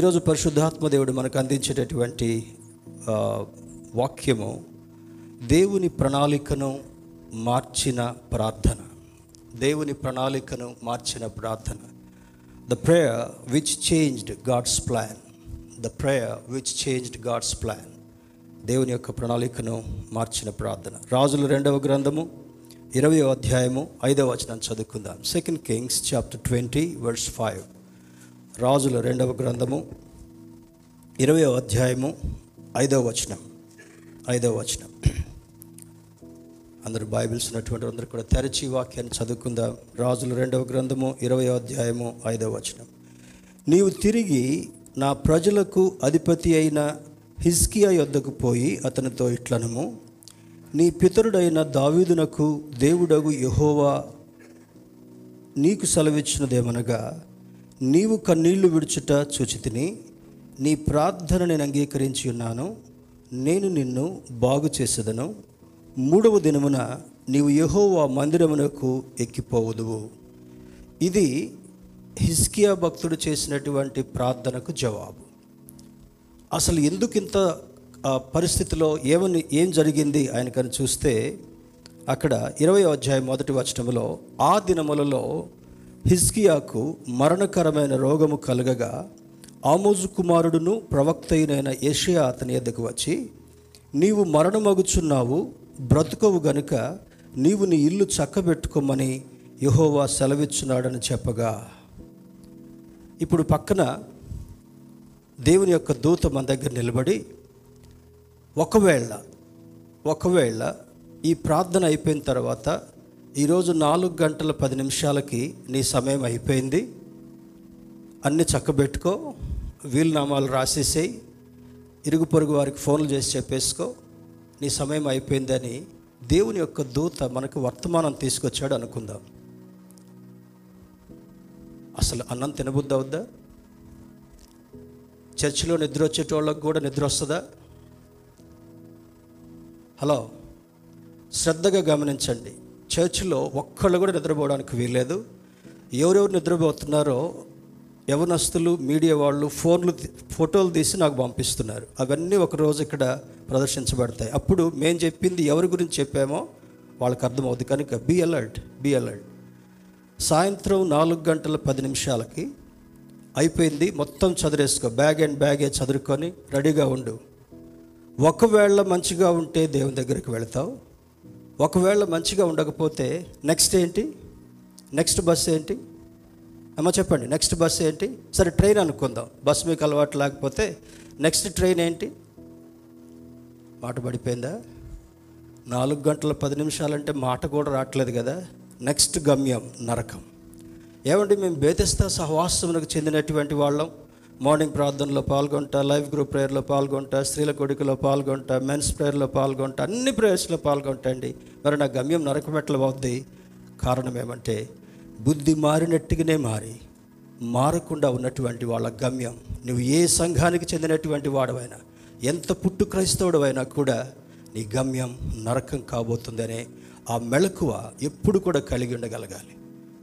ఈరోజు పరిశుద్ధాత్మ దేవుడు మనకు అందించేటటువంటి వాక్యము దేవుని ప్రణాళికను మార్చిన ప్రార్థన. దేవుని ప్రణాళికను మార్చిన ప్రార్థన. The prayer which changed God's plan the prayer which changed God's plan దేవుని యొక్క ప్రణాళికను మార్చిన ప్రార్థన. రాజుల రెండవ గ్రంథము ఇరవయో అధ్యాయము ఐదవ వచనం చదువుకుందాం. Second Kings chapter twenty verse five రాజుల రెండవ గ్రంథము ఇరవై అధ్యాయము ఐదవ వచనం. ఐదవ వచనం. అందరు బైబిల్స్ ఉన్నటువంటి అందరూ కూడా తెరచి వాక్యాన్ని చదువుకుందాం. రాజుల రెండవ గ్రంథము ఇరవై అధ్యాయము ఐదవ వచనం. నీవు తిరిగి నా ప్రజలకు అధిపతి అయిన హిజ్కియా యొద్దకు పోయి అతనితో ఇట్లనము నీ పితరుడైన దావీదునకు దేవుడగు యహోవా నీకు సెలవిచ్చినదేమనగా నీవు కన్నీళ్ళు విడుచుట చూచితిని నీ ప్రార్థన నేను అంగీకరించి ఉన్నాను నేను నిన్ను బాగు చేసేదను. మూడవ దినమున నీవు యహోవా మందిరమునకు ఎక్కిపోవదువు. ఇది హిస్కియా భక్తుడు చేసినటువంటి ప్రార్థనకు జవాబు. అసలు ఎందుకు ఇంత ఆ, పరిస్థితిలో ఏమని ఏం జరిగింది ఆయనకని చూస్తే అక్కడ ఇరవై అధ్యాయం మొదటి వచనంలో ఆ దినములలో హిస్కియాకు మరణకరమైన రోగము కలగగా ఆమోజు కుమారుడును ప్రవక్త అయిన ఏషియా అతని ఎద్దకు వచ్చి నీవు మరణమగుచున్నావు బ్రతుకవు గనుక నీవు నీ ఇల్లు చక్కబెట్టుకోమని యహోవా సెలవిచ్చున్నాడని చెప్పగా. ఇప్పుడు పక్కన దేవుని యొక్క దూత మన దగ్గర నిలబడి ఒకవేళ ఒకవేళ ఈ ప్రార్థన అయిపోయిన తర్వాత ఈరోజు నాలుగు గంటల పది నిమిషాలకి నీ సమయం అయిపోయింది. అన్ని చక్కబెట్టుకో వీలునామాలు రాసేసేయి ఇరుగు పొరుగు వారికి ఫోన్లు చేసి చెప్పేసుకో నీ సమయం అయిపోయిందని దేవుని యొక్క దూత మనకు వర్తమానం తీసుకొచ్చాడు అనుకుందాం. అసలు అన్నం తినబుద్ది అవుద్దా? చర్చిలో నిద్ర వచ్చేటోళ్ళకి కూడా నిద్ర వస్తుందా? హలో శ్రద్ధగా గమనించండి. చర్చిలో ఒక్కళ్ళు కూడా నిద్రపోవడానికి వీల్లేదు. ఎవరెవరు నిద్రపోతున్నారో యవనస్తులు మీడియా వాళ్ళు ఫోన్లు ఫోటోలు తీసి నాకు పంపిస్తున్నారు. అవన్నీ ఒకరోజు ఇక్కడ ప్రదర్శించబడతాయి. అప్పుడు మేము చెప్పింది ఎవరి గురించి చెప్పామో వాళ్ళకి అర్థమవుతుంది కనుక బీ అలర్ట్ బీ అలర్ట్. సాయంత్రం నాలుగు గంటల పది నిమిషాలకి అయిపోయింది. మొత్తం చదివేసుకో బ్యాగ్ అండ్ బ్యాగే చదువుకొని రెడీగా ఉండు. ఒకవేళ మంచిగా ఉంటే దేవుని దగ్గరికి వెళతావు. ఒకవేళ మంచిగా ఉండకపోతే నెక్స్ట్ ఏంటి? నెక్స్ట్ బస్ ఏంటి? అమ్మ చెప్పండి నెక్స్ట్ బస్ ఏంటి? సరే ట్రైన్ అనుకుందాం. బస్ మీకు అలవాటు లేకపోతే నెక్స్ట్ ట్రైన్ ఏంటి? మాట పడిపోయిందా? నాలుగు గంటల పది నిమిషాలంటే మాట కూడా రావట్లేదు కదా. నెక్స్ట్ గమ్యం నరకం. ఏమండి మేము బేతిస్తా సహవాసమునకు చెందినటువంటి వాళ్ళం. మార్నింగ్ ప్రార్థనలో పాల్గొంటా లైవ్ గ్రూప్ ప్రేయర్లో పాల్గొంటా స్త్రీల కొడుకులో పాల్గొంటా మెన్స్ ప్రేయర్లో పాల్గొంటా అన్ని ప్రేయర్స్లో పాల్గొంటండి. మరి నా గమ్యం నరకమెట్ల అవుద్ది కారణం ఏమంటే బుద్ధి మారినట్టుగానే మారి మారకుండా ఉన్నటువంటి వాళ్ళ గమ్యం నువ్వు ఏ సంఘానికి చెందినటువంటి వాడవైనా ఎంత పుట్టు క్రైస్తవుడవైనా కూడా నీ గమ్యం నరకం కాబోతుందనే ఆ మెళకువ ఎప్పుడు కూడా కలిగి ఉండగలగాలి.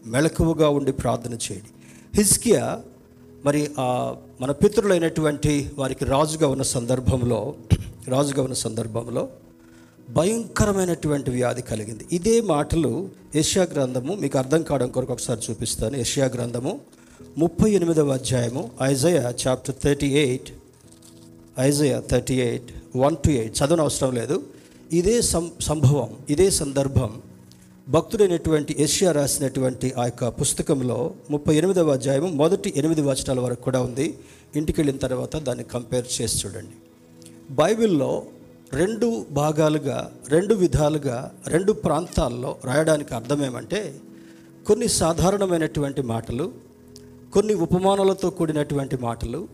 మెళకువగా ఉండి ప్రార్థన చేయండి. హిస్కియా మరి ఆ మన పితృలైనటువంటి వారికి రాజుగా ఉన్న సందర్భంలో రాజుగా ఉన్న సందర్భంలో భయంకరమైనటువంటి వ్యాధి కలిగింది. ఇదే మాటలు యష్యా గ్రంథము మీకు అర్థం కావడం కొరకు ఒకసారి చూపిస్తాను. యష్యా గ్రంథము ముప్పై ఎనిమిదవ అధ్యాయము Isaiah chapter thirty eight Isaiah thirty eight one to eight చదవన అవసరం లేదు. ఇదే సం సంభవం ఇదే సందర్భం భక్తుడైనటువంటి ఏషియా రాసినటువంటి ఆ యొక్క పుస్తకంలో ముప్పై ఎనిమిదవ అధ్యాయము మొదటి ఎనిమిది వచనాల వరకు కూడా ఉంది. ఇంటికి వెళ్ళిన తర్వాత దాన్ని కంపేర్ చేసి చూడండి. బైబిల్లో రెండు భాగాలుగా రెండు విధాలుగా రెండు ప్రాంతాల్లో రాయడానికి అర్థం ఏమంటే కొన్ని సాధారణమైనటువంటి మాటలు కొన్ని ఉపమానాలతో కూడినటువంటి మాటలు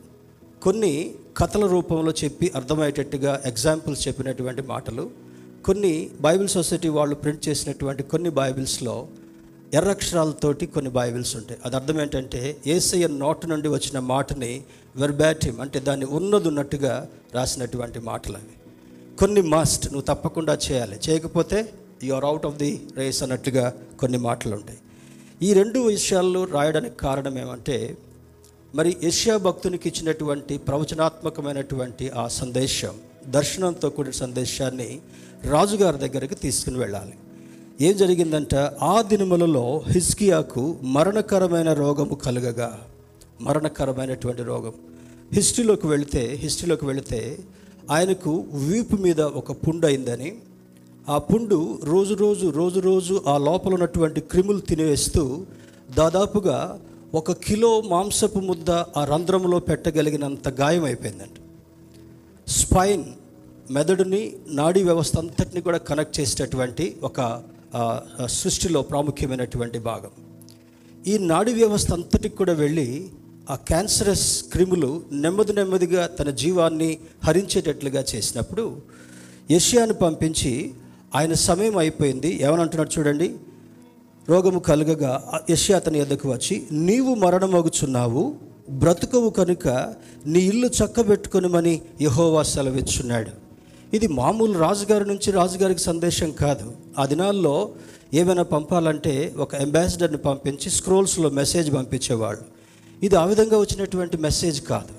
కొన్ని కథల రూపంలో చెప్పి అర్థమయ్యేటట్టుగా ఎగ్జాంపుల్స్ చెప్పినటువంటి మాటలు కొన్ని బైబిల్ సొసైటీ వాళ్ళు ప్రింట్ చేసినటువంటి కొన్ని బైబిల్స్లో ఎర్రక్షరాలతోటి కొన్ని బైబిల్స్ ఉంటాయి. అది అర్థం ఏంటంటే ఏసయ్య నోటు నుండి వచ్చిన మాటని వెర్బాటిమ్ అంటే దాన్ని ఉన్నది ఉన్నట్టుగా రాసినటువంటి మాటలు అవి. కొన్ని మస్ట్ నువ్వు తప్పకుండా చేయాలి. చేయకపోతే you are out of the race అన్నట్టుగా కొన్ని మాటలు ఉంటాయి. ఈ రెండు విషయాల్లో రాయడానికి కారణం ఏమంటే మరి యష్యా భక్తునికి ఇచ్చినటువంటి ప్రవచనాత్మకమైనటువంటి ఆ సందేశం దర్శనంతో కూడిన సందేశాన్ని రాజుగారి దగ్గరికి తీసుకుని వెళ్ళాలి. ఏం జరిగిందంటే? ఆ దినములలో హిస్కియాకు మరణకరమైన రోగము కలుగగా. మరణకరమైనటువంటి రోగం. హిస్టరీలోకి వెళితే హిస్టరీలోకి వెళితే ఆయనకు వీపు మీద ఒక పుండు అయిందని. ఆ పుండు రోజు రోజు రోజు రోజు ఆ లోపల ఉన్నటువంటి క్రిములు తినేస్తూ దాదాపుగా ఒక కిలో మాంసపు ముద్ద ఆ రంధ్రంలో పెట్టగలిగినంత గాయం అయిపోయిందంట స్పైన్ మెదడుని నాడీ వ్యవస్థ అంతటిని కూడా కనెక్ట్ చేసేటటువంటి ఒక సృష్టిలో ప్రాముఖ్యమైనటువంటి భాగం. ఈ నాడీ వ్యవస్థ అంతటికి కూడా వెళ్ళి ఆ క్యాన్సరస్ క్రిములు నెమ్మది నెమ్మదిగా తన జీవాన్ని హరించేటట్లుగా చేసినప్పుడు యష్యాను పంపించి ఆయన సమయం అయిపోయింది. ఏమనంటున్నాడు చూడండి. రోగము కలుగగా యష్యా అతని ఎద్దకు వచ్చి నీవు మరణమగుచున్నావు. బ్రతుకవు కనుక నీ ఇల్లు చక్కబెట్టుకొనిమని యహోవా సెలవిచ్చున్నాడు. ఇది మామూలు రాజుగారి నుంచి రాజుగారికి సందేశం కాదు. ఆ దినాల్లో ఏమైనా పంపాలంటే ఒక అంబాసిడర్ని పంపించి స్క్రోల్స్లో మెసేజ్ పంపించేవాళ్ళు. ఇది ఆ విధంగా వచ్చినటువంటి మెసేజ్ కాదు.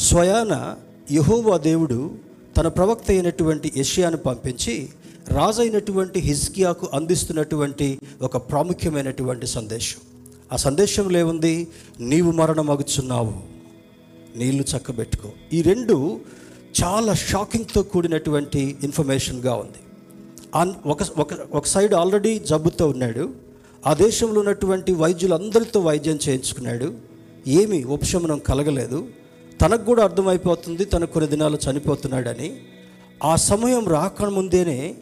స్వయాన యహోవా దేవుడు తన ప్రవక్త అయినటువంటి యషియాను పంపించి రాజైనటువంటి హిజ్కియాకు అందిస్తున్నటువంటి ఒక ప్రాముఖ్యమైనటువంటి సందేశం. ఆ సందేశంలో ఏముంది నీవు మరణమగుచున్నావు. నీళ్ళు చక్కబెట్టుకో. ఈ రెండు చాలా షాకింగ్తో కూడినటువంటి ఇన్ఫర్మేషన్గా ఉంది. అన్- ఒక ఒక ఒక సైడ్ ఆల్రెడీ జబ్బుతో ఉన్నాడు. ఆ దేశంలో ఉన్నటువంటి వైద్యులందరితో వైద్యం చేయించుకున్నాడు. ఏమీ ఉపశమనం కలగలేదు. తనకు కూడా అర్థమైపోతుంది తన కొన్ని దినాలు చనిపోతున్నాడని. ఆ సమయం రాకముందేనే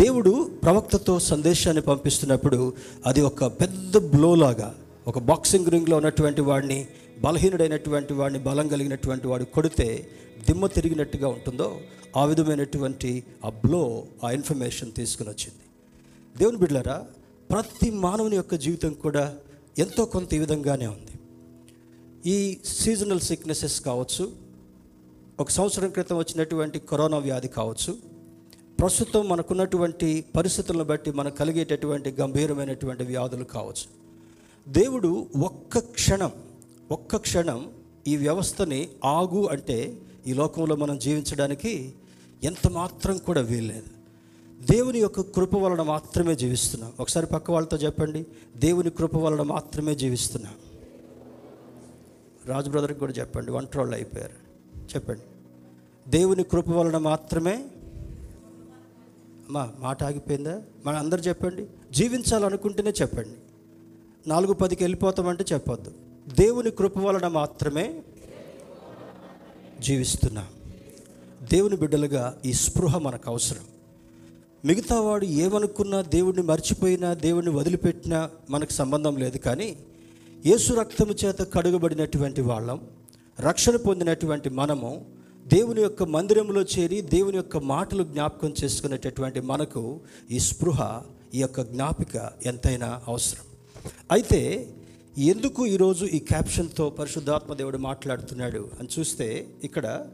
దేవుడు ప్రవక్తతో సందేశాన్ని పంపిస్తున్నప్పుడు అది ఒక పెద్ద బ్లో లాగా ఒక బాక్సింగ్ రింగ్లో ఉన్నటువంటి వాడిని బలహీనుడైనటువంటి వాడిని బలం కలిగినటువంటి వాడు కొడితే దిమ్మ తిరిగినట్టుగా ఉంటుందో ఆ విధమైనటువంటి ఆ బ్లో ఆ ఇన్ఫర్మేషన్ తీసుకుని వచ్చింది. దేవుని బిడ్డలారా ప్రతి మానవుని యొక్క జీవితం కూడా ఎంతో కొంత ఈ విధంగానే ఉంది. ఈ సీజనల్ సిక్నెసెస్ కావచ్చు ఒక సంవత్సరం క్రితం వచ్చినటువంటి కరోనా వ్యాధి కావచ్చు ప్రస్తుతం మనకున్నటువంటి పరిస్థితులను బట్టి మనకు కలిగేటటువంటి గంభీరమైనటువంటి వ్యాధులు కావచ్చు. దేవుడు ఒక్క క్షణం ఒక్క క్షణం ఈ వ్యవస్థని ఆగు అంటే ఈ లోకంలో మనం జీవించడానికి ఎంత మాత్రం కూడా వీల్లేదు. దేవుని యొక్క కృప వలన మాత్రమే జీవిస్తున్నాం. ఒకసారి పక్క వాళ్ళతో చెప్పండి. దేవుని కృప వలన మాత్రమే జీవిస్తున్నాం. రాజు బ్రదర్కి కూడా చెప్పండి. వంటరోళ్ళు అయిపోయారు. చెప్పండి. దేవుని కృప వలన మాత్రమే మా మాట ఆగిపోయిందా? మన అందరు చెప్పండి. జీవించాలనుకుంటేనే చెప్పండి. నాలుగు పదికి వెళ్ళిపోతామంటే చెప్పొద్దు. దేవుని కృప వలన మాత్రమే జీవిస్తున్నాం. దేవుని బిడ్డలుగా ఈ స్పృహ మనకు అవసరం మిగతా వాడు ఏమనుకున్నా దేవుడిని మర్చిపోయినా దేవుడిని వదిలిపెట్టినా మనకు సంబంధం లేదు కానీ యేసు రక్తము చేత కడుగబడినటువంటి వాళ్ళం రక్షణ పొందినటువంటి మనము దేవుని యొక్క మందిరంలో చేరి దేవుని యొక్క మాటలు జ్ఞాపకం చేసుకునేటటువంటి మనకు ఈ స్పృహ ఈ యొక్క జ్ఞాపిక ఎంతైనా అవసరం. అయితే ఎందుకు ఈరోజు ఈ క్యాప్షన్తో పరిశుద్ధాత్మ దేవుడు మాట్లాడుతున్నాడు అని చూస్తే ఇక్కడ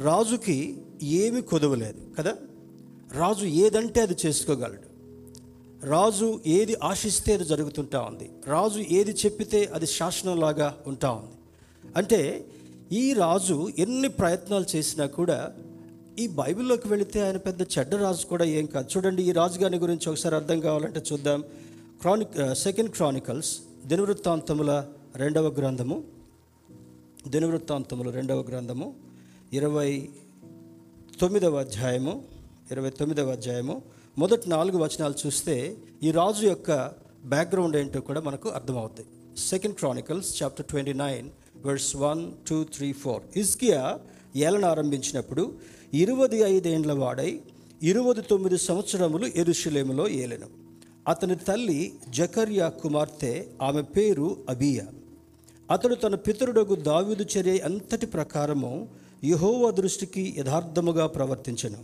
రాజుకి ఏమి కొదవలేదు కదా? రాజు ఏదంటే అది చేసుకోగలడు. రాజు ఏది ఆశిస్తే అది జరుగుతుంటా ఉంది. రాజు ఏది చెప్పితే అది శాసనంలాగా ఉంటా ఉంది. అంటే ఈ రాజు ఎన్ని ప్రయత్నాలు చేసినా కూడా ఈ బైబిల్లోకి వెళితే ఆయన పెద్ద చెడ్డ రాజు కూడా ఏం కాదు. చూడండి ఈ రాజుగారి గురించి ఒకసారి అర్థం కావాలంటే చూద్దాం. క్రానిక్ సెకండ్ క్రానికల్స్ దినవృత్తాంతముల రెండవ గ్రంథము దినవృత్తాంతముల రెండవ గ్రంథము ఇరవై తొమ్మిదవ అధ్యాయము ఇరవై తొమ్మిదవ అధ్యాయము. మొదటి నాలుగు వచనాలు చూస్తే ఈ రాజు యొక్క బ్యాక్గ్రౌండ్ ఏంటో కూడా మనకు అర్థమవుతాయి. Second Chronicles chapter twenty nine verse one two three four ఇస్కియా ఏలన ఆరంభించినప్పుడు ఇరువది ఐదేండ్ల వాడై ఇరవై తొమ్మిది సంవత్సరములు ఎరుషులేములో ఏలెను. అతని తల్లి జకర్యా కుమార్తె ఆమె పేరు అబియా. అతడు తన పితరుడకు దావిదు చర్య అంతటి ప్రకారము యహోవ దృష్టికి యథార్థముగా ప్రవర్తించను.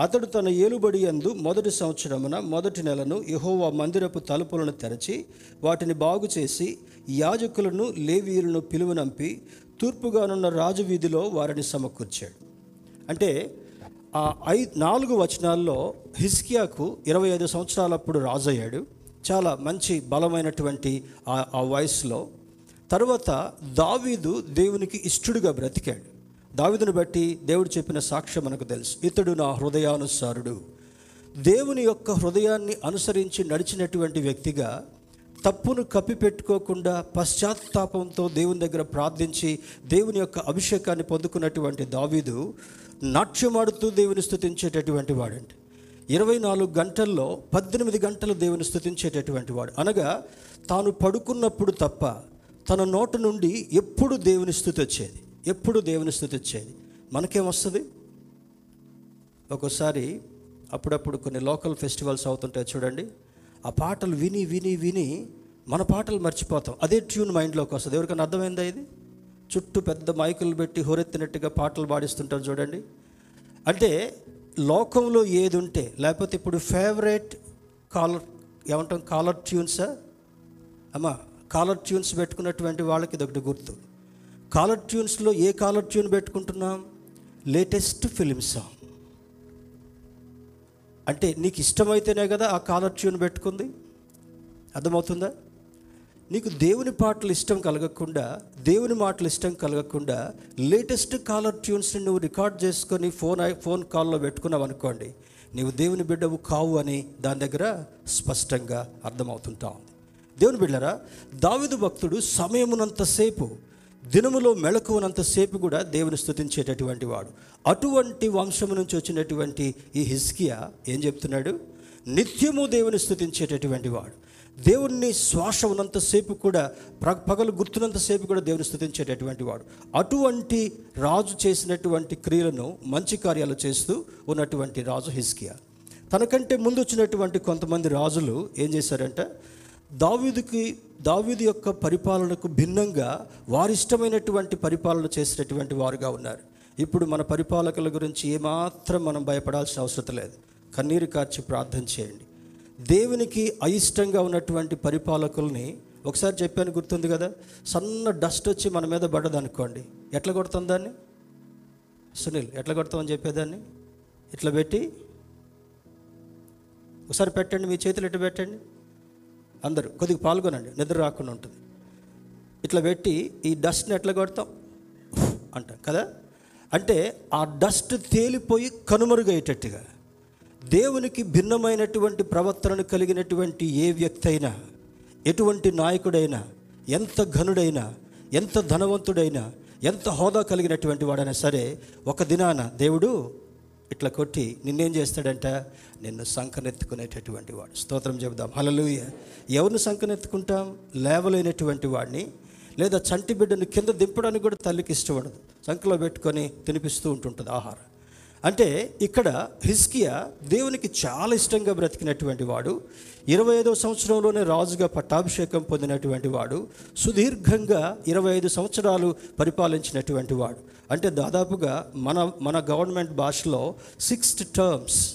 అతడు తన ఏలుబడి యందు మొదటి సంవత్సరమున మొదటి నెలను యహోవా మందిరపు తలుపులను తెరచి వాటిని బాగు చేసి యాజకులను లేవీయులను పిలువనంపి తూర్పుగానున్న రాజువీధిలో వారిని సమకూర్చాడు. అంటే ఆ ఐ నాలుగు వచనాల్లో హిస్కియాకు ఇరవై ఐదు సంవత్సరాలప్పుడు రాజయ్యాడు. చాలా మంచి బలమైనటువంటి ఆ ఆ వయసులో తర్వాత దావీదు దేవునికి ఇష్టడుగా బ్రతికాడు. దావీదును బట్టి దేవుడు చెప్పిన సాక్ష్యం మనకు తెలుసు. ఇతడు నా హృదయానుసారుడు. దేవుని యొక్క హృదయాన్ని అనుసరించి నడిచినటువంటి వ్యక్తిగా తప్పును కప్పిపెట్టుకోకుండా పశ్చాత్తాపంతో దేవుని దగ్గర ప్రార్థించి దేవుని యొక్క అభిషేకాన్ని పొందుకున్నటువంటి దావీదు నాట్యమాడుతూ దేవుని స్థుతించేటటువంటి వాడండి. ఇరవై నాలుగు గంటల్లో పద్దెనిమిది గంటలు దేవుని స్థుతించేటటువంటి వాడు. అనగా తాను పడుకున్నప్పుడు తప్ప తన నోట నుండి ఎప్పుడు దేవుని స్థుతి వచ్చేది? ఎప్పుడు దేవుని స్థుతి వచ్చేది? మనకేమొస్తుంది ఒక్కోసారి అప్పుడప్పుడు కొన్ని లోకల్ ఫెస్టివల్స్ అవుతుంటాయి చూడండి. ఆ పాటలు విని విని విని మన పాటలు మర్చిపోతాం. అదే ట్యూన్ మైండ్లోకి వస్తుంది. ఎవరికైనా అర్థమైందా ఇది? చుట్టూ పెద్ద మైకులు పెట్టి హోరెత్తినట్టుగా పాటలు పాడిస్తుంటారు చూడండి. అంటే లోకంలో ఏది ఉంటే లేకపోతే ఇప్పుడు ఫేవరెట్ కాలర్ ఏమంటాం కాలర్ ట్యూన్సా అమ్మా కాలర్ ట్యూన్స్ పెట్టుకున్నటువంటి వాళ్ళకి ఇదొకటి గుర్తు. కాలర్ ట్యూన్స్లో ఏ కాలర్ ట్యూన్ పెట్టుకుంటున్నాం? లేటెస్ట్ ఫిలిం సాంగ్ అంటే నీకు ఇష్టమైతేనే కదా ఆ కాలర్ ట్యూన్ పెట్టుకుంది? అర్థమవుతుందా? నీకు దేవుని పాటలు ఇష్టం కలగకుండా దేవుని మాటలు ఇష్టం కలగకుండా లేటెస్ట్ కాలర్ ట్యూన్స్ని నువ్వు రికార్డ్ చేసుకొని ఫోన్ ఫోన్ కాల్లో పెట్టుకున్నావు అనుకోండి నీవు దేవుని బిడ్డవు కావు అని దాని దగ్గర స్పష్టంగా అర్థమవుతుంటా ఉంది. దేవుని బిడ్డరా దావిదు భక్తుడు సమయమునంతసేపు దినములో మెళకువనంతసేపు కూడా దేవుని స్థుతించేటటువంటి వాడు. అటువంటి వంశము నుంచి వచ్చినటువంటి ఈ హిస్కియా ఏం చెప్తున్నాడు? నిత్యము దేవుని స్థుతించేటటువంటి వాడు. దేవుణ్ణి శ్వాస ఉన్నంతసేపు కూడా ప్ర- పగలు గుర్తున్నంతసేపు కూడా దేవుని స్థుతించేటటువంటి వాడు. అటువంటి రాజు చేసినటువంటి క్రియలను మంచి కార్యాలు చేస్తూ ఉన్నటువంటి రాజు హిస్కియా తనకంటే ముందు వచ్చినటువంటి కొంతమంది రాజులు ఏం చేశారంట? దావీదుకి దావీదు యొక్క పరిపాలనకు భిన్నంగా వారిష్టమైనటువంటి పరిపాలన చేసినటువంటి వారుగా ఉన్నారు. ఇప్పుడు మన పరిపాలకుల గురించి ఏమాత్రం మనం భయపడాల్సిన అవసరం లేదు. కన్నీరు కార్చి ప్రార్థన చేయండి. దేవునికి అయిష్టంగా ఉన్నటువంటి పరిపాలకుల్ని ఒకసారి చెప్పాను గుర్తుంది కదా సన్న డస్ట్ వచ్చి మన మీద పడ్డదనుకోండి ఎట్లా కొడతాం దాన్ని? సునీల్ ఎట్లా కొడతామని చెప్పేదాన్ని? ఇట్లా పెట్టి ఒకసారి పెట్టండి మీ చేతులు ఇట్లా పెట్టండి? అందరూ కొద్దిగా పాల్గొనండి నిద్ర రాకుండా ఉంటుంది. ఇట్లా పెట్టి ఈ డస్ట్ని ఎట్లా కొడతాం? అంటాం కదా? అంటే ఆ డస్ట్ తేలిపోయి కనుమరుగయ్యేటట్టుగా. దేవునికి భిన్నమైనటువంటి ప్రవర్తనను కలిగినటువంటి ఏ వ్యక్తి అయినా ఎటువంటి నాయకుడైనా ఎంత ఘనుడైనా ఎంత ధనవంతుడైనా ఎంత హోదా కలిగినటువంటి వాడైనా సరే ఒక దినాన దేవుడు ఇట్లా కొట్టి నిన్నేం చేస్తాడంట? నిన్ను సంకనెత్తుకునేటటువంటి వాడు. స్తోత్రం చెబుదాం. హలలుయ ఎవరిని సంకనెత్తుకుంటాం? లేవలేనటువంటి వాడిని లేదా చంటి బిడ్డను కింద దింపడానికి కూడా తల్లికి ఇష్టపడదు. సంకలో పెట్టుకొని తినిపిస్తూ ఉంటుంటుంది ఆహారం. అంటే ఇక్కడ హిస్కియా దేవునికి చాలా ఇష్టంగా బ్రతికినటువంటి వాడు ఇరవై ఐదో సంవత్సరంలోనే రాజుగా పట్టాభిషేకం పొందినటువంటి వాడు సుదీర్ఘంగా ఇరవై ఐదు సంవత్సరాలు పరిపాలించినటువంటి వాడు. అంటే దాదాపుగా మన మన గవర్నమెంట్ భాషలో సిక్స్త్ టర్మ్స్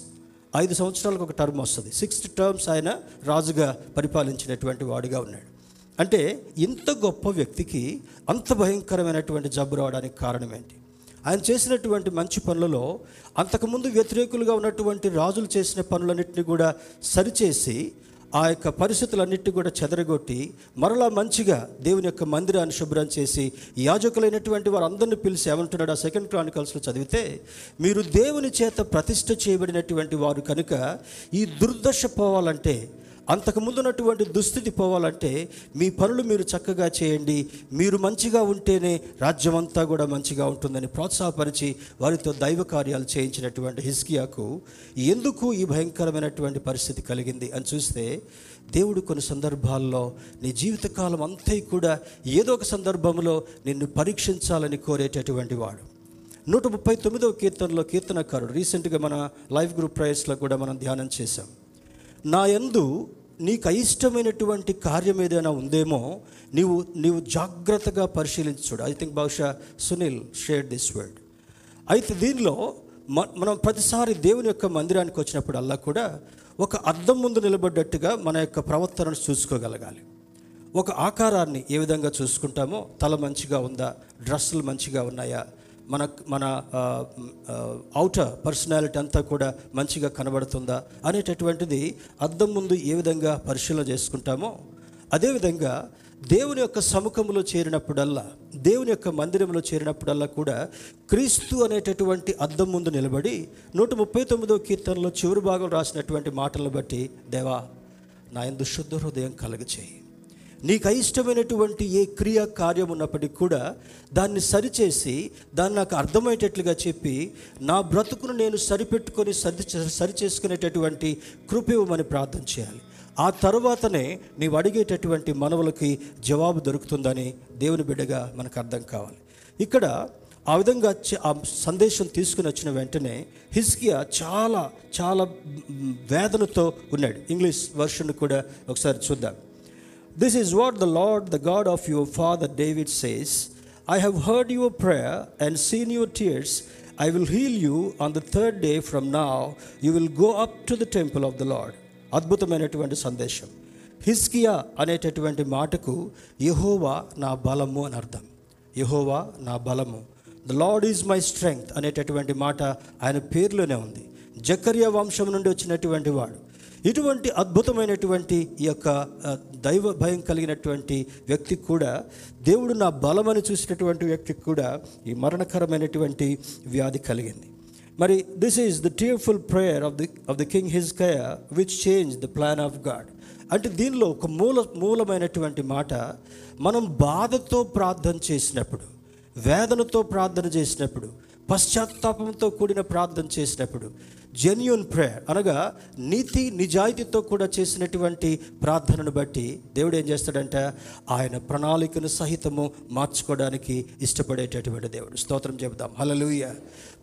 ఐదు సంవత్సరాలకు ఒక టర్మ్ వస్తుంది. సిక్స్త్ టర్మ్స్ ఆయన రాజుగా పరిపాలించినటువంటి వాడుగా ఉన్నాడు. అంటే ఇంత గొప్ప వ్యక్తికి అంత భయంకరమైనటువంటి జబ్బు రావడానికి కారణం ఏంటి? ఆయన చేసినటువంటి మంచి పనులలో అంతకుముందు వ్యతిరేకులుగా ఉన్నటువంటి రాజులు చేసిన పనులన్నింటినీ కూడా సరిచేసి ఆ యొక్క పరిస్థితులన్నింటినీ కూడా చెదరగొట్టి మరలా మంచిగా దేవుని యొక్క మందిరాన్ని శుభ్రం చేసి యాజకులైనటువంటి వారు అందరిని పిలిచి ఏమంటున్నాడు ఆ సెకండ్ క్రానికల్స్లో చదివితే మీరు దేవుని చేత ప్రతిష్ట చేయబడినటువంటి వారు కనుక ఈ దుర్దశ పోవాలంటే అంతకు ముందున్నటువంటి దుస్థితి పోవాలంటే మీ పనులు మీరు చక్కగా చేయండి. మీరు మంచిగా ఉంటేనే రాజ్యం అంతా కూడా మంచిగా ఉంటుందని ప్రోత్సాహపరిచి వారితో దైవ కార్యాలు చేయించినటువంటి హిస్కియాకు ఎందుకు ఈ భయంకరమైనటువంటి పరిస్థితి కలిగింది అని చూస్తే దేవుడు కొన్ని సందర్భాల్లో నీ జీవితకాలం అంతా కూడా ఏదో ఒక సందర్భంలో నిన్ను పరీక్షించాలని కోరేటటువంటి వాడు. నూట ముప్పై తొమ్మిదవ కీర్తనలో కీర్తనకారుడు రీసెంట్గా మన లైఫ్ గ్రూప్ ప్రేయర్స్లో కూడా మనం ధ్యానం చేశాం. నా యందు నీకు అయిష్టమైనటువంటి కార్యం ఏదైనా ఉందేమో నీవు నీవు జాగ్రత్తగా పరిశీలించుడు. చూడు ఐ థింక్ బహుశా సునీల్ షేర్ దిస్ వర్డ్ అయితే దీనిలో మ- మనం ప్రతిసారి దేవుని యొక్క మందిరానికి వచ్చినప్పుడల్లా కూడా ఒక అద్దం ముందు నిలబడ్డట్టుగా మన యొక్క ప్రవర్తనను చూసుకోగలగాలి. ఒక ఆకారాన్ని ఏ విధంగా చూసుకుంటామో తల మంచిగా ఉందా డ్రెస్సులు మంచిగా ఉన్నాయా మన మన అవుటర్ పర్సనాలిటీ అంతా కూడా మంచిగా కనబడుతుందా అనేటటువంటిది అద్దం ముందు ఏ విధంగా పరిశీలన చేసుకుంటామో అదేవిధంగా దేవుని యొక్క సముఖంలో చేరినప్పుడల్లా దేవుని యొక్క మందిరంలో చేరినప్పుడల్లా కూడా క్రీస్తు అనేటటువంటి అద్దం ముందు నిలబడి నూట ముప్పై తొమ్మిదో కీర్తనలో చివరి భాగం రాసినటువంటి మాటలను బట్టి దేవా నా ఎందు శుద్ధ హృదయం కలుగచేయి. నీకు అయిష్టమైనటువంటి ఏ క్రియ కార్యం ఉన్నప్పటికీ కూడా దాన్ని సరిచేసి దాన్ని నాకు అర్థమయ్యేటట్లుగా చెప్పి నా బ్రతుకును నేను సరిపెట్టుకొని సరి సరిచేసుకునేటటువంటి కృప ఇవ్వమని ప్రార్థన చేయాలి. ఆ తర్వాతనే నీవు అడిగేటటువంటి మనవులకి జవాబు దొరుకుతుందని దేవుని బిడ్డగా మనకు అర్థం కావాలి. ఇక్కడ ఆ విధంగా ఆ సందేశం తీసుకుని వచ్చిన వెంటనే హిస్కియా చాలా చాలా వేదనతో ఉన్నాడు. ఇంగ్లీష్ వర్షన్ కూడా ఒకసారి చూద్దాం. This is what the Lord, the God of your father David says I have heard your prayer and seen your tears. I will heal you on the third day from now. You will go up to the temple of the Lord. అద్భుతమైనటువంటి సందేశం హిస్కియా అనేటటువంటి మాటకు యహోవా నా బలము అని అర్థం యహోవా నా బలము the Lord is my strength అనేటటువంటి మాట ఆయన పేరులోనే ఉంది జకర్య వంశం నుండి వచ్చినటువంటి వాడు ఇటువంటి అద్భుతమైనటువంటి ఈ యొక్క దైవ భయం కలిగినటువంటి వ్యక్తికి కూడా దేవుడు నా బలమని చూసినటువంటి వ్యక్తికి కూడా ఈ మరణకరమైనటువంటి వ్యాధి కలిగింది. మరి this is the tearful prayer of the of the king Hezekiah which change the plan of God అంటే దీనిలో ఒక మూల మూలమైనటువంటి మాట మనం బాధతో ప్రార్థన చేసినప్పుడు వేదనతో ప్రార్థన చేసినప్పుడు పశ్చాత్తాపంతో కూడిన ప్రార్థన చేసినప్పుడు జెన్యున్ ప్రేయర్ అనగా నీతి నిజాయితీతో కూడా చేసినటువంటి ప్రార్థనను బట్టి దేవుడు ఏం చేస్తాడంటే? ఆయన ప్రణాళికను సహితము మార్చుకోవడానికి ఇష్టపడేటటువంటి దేవుడు. స్తోత్రం చెబుదాం. హలలుయ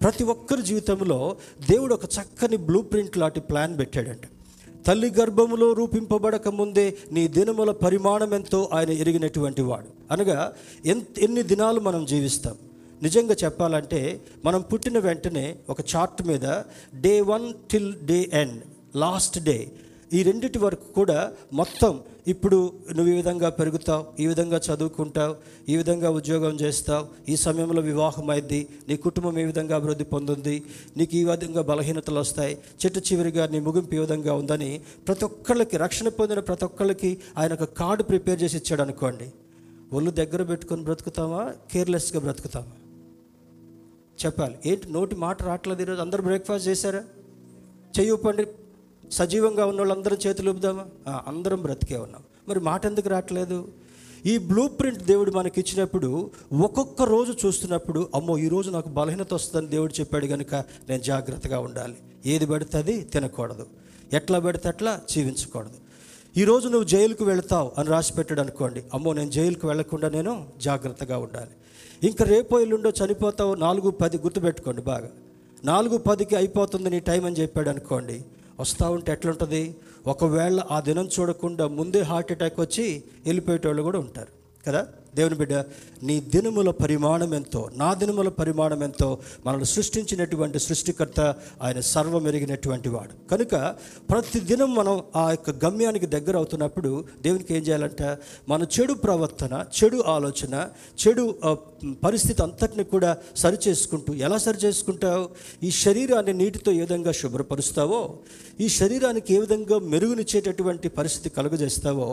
ప్రతి ఒక్కరి జీవితంలో దేవుడు ఒక చక్కని బ్లూ ప్రింట్ లాంటి ప్లాన్ పెట్టాడంట. తల్లి గర్భములో రూపింపబడక ముందే నీ దినముల పరిమాణం ఎంతో ఆయన ఎరిగినటువంటి వాడు. అనగా ఎంత ఎన్ని దినాలు మనం జీవిస్తాం? నిజంగా చెప్పాలంటే మనం పుట్టిన వెంటనే ఒక చార్ట్ మీద day one till day end last day ఈ రెండిటి వరకు కూడా మొత్తం ఇప్పుడు నువ్వు ఈ విధంగా పెరుగుతావు ఈ విధంగా చదువుకుంటావు ఈ విధంగా ఉద్యోగం చేస్తావు ఈ సమయంలో వివాహం అయింది నీ కుటుంబం ఏ విధంగా అభివృద్ధి పొందింది నీకు ఈ విధంగా బలహీనతలు వస్తాయి చెట్టు చివరిగా నీ ముగింపు ఈ విధంగా ఉందని ప్రతి ఒక్కళ్ళకి రక్షణ పొందిన ప్రతి ఒక్కళ్ళకి ఆయన ఒక కార్డు ప్రిపేర్ చేసి ఇచ్చాడు అనుకోండి. ఒళ్ళు దగ్గర పెట్టుకొని బ్రతుకుతామా? కేర్లెస్గా బ్రతుకుతామా? చెప్పాలి. ఏంటి? నోటి మాట రావట్లేదు ఈరోజు. అందరూ బ్రేక్ఫాస్ట్ చేశారా? చెయ్యపండి సజీవంగా ఉన్న వాళ్ళందరం చేతులు ఊపుదామా? అందరం బ్రతికే ఉన్నాం. మరి మాట ఎందుకు రావట్లేదు? ఈ బ్లూ ప్రింట్ దేవుడు మనకి ఇచ్చినప్పుడు ఒక్కొక్క రోజు చూస్తున్నప్పుడు అమ్మో ఈ రోజు నాకు బలహీనత వస్తుందని దేవుడు చెప్పాడు కనుక నేను జాగ్రత్తగా ఉండాలి. ఏది పడితే అది తినకూడదు. ఎట్లా పడితే అట్లా జీవించకూడదు. ఈరోజు నువ్వు జైలుకు వెళతావు అని రాసి పెట్టాడు అనుకోండి. అమ్మో నేను జైలుకు వెళ్ళకుండా నేను జాగ్రత్తగా ఉండాలి. ఇంకా రేపో ఎల్లుండో చనిపోతావు నాలుగు పది గుర్తుపెట్టుకోండి బాగా. నాలుగు పదికి అయిపోతుంది నీ టైం అని చెప్పాడు అనుకోండి. వస్తూ ఉంటే ఎట్లుంటుంది? ఒకవేళ ఆ దినం చూడకుండా ముందే హార్ట్ అటాక్ వచ్చి వెళ్ళిపోయేటోళ్ళు కూడా ఉంటారు. కదా? దేవుని బిడ్డ నీ దినముల పరిమాణం ఎంతో నా దినముల పరిమాణం ఎంతో. మనల్ని సృష్టించినటువంటి సృష్టికర్త ఆయన సర్వం ఎరిగినటువంటి వాడు. కనుక ప్రతి దినం మనం ఆ యొక్క గమ్యానికి దగ్గర అవుతున్నప్పుడు దేవునికి ఏం చేయాలంట? మన చెడు ప్రవర్తన చెడు ఆలోచన చెడు పరిస్థితి అంతటిని కూడా సరి చేసుకుంటూ ఎలా సరి చేసుకుంటావు ఈ శరీరాన్ని నీటితో ఏ విధంగా శుభ్రపరుస్తావో ఈ శరీరానికి ఏ విధంగా మెరుగునిచ్చేటటువంటి పరిస్థితి కలుగజేస్తావో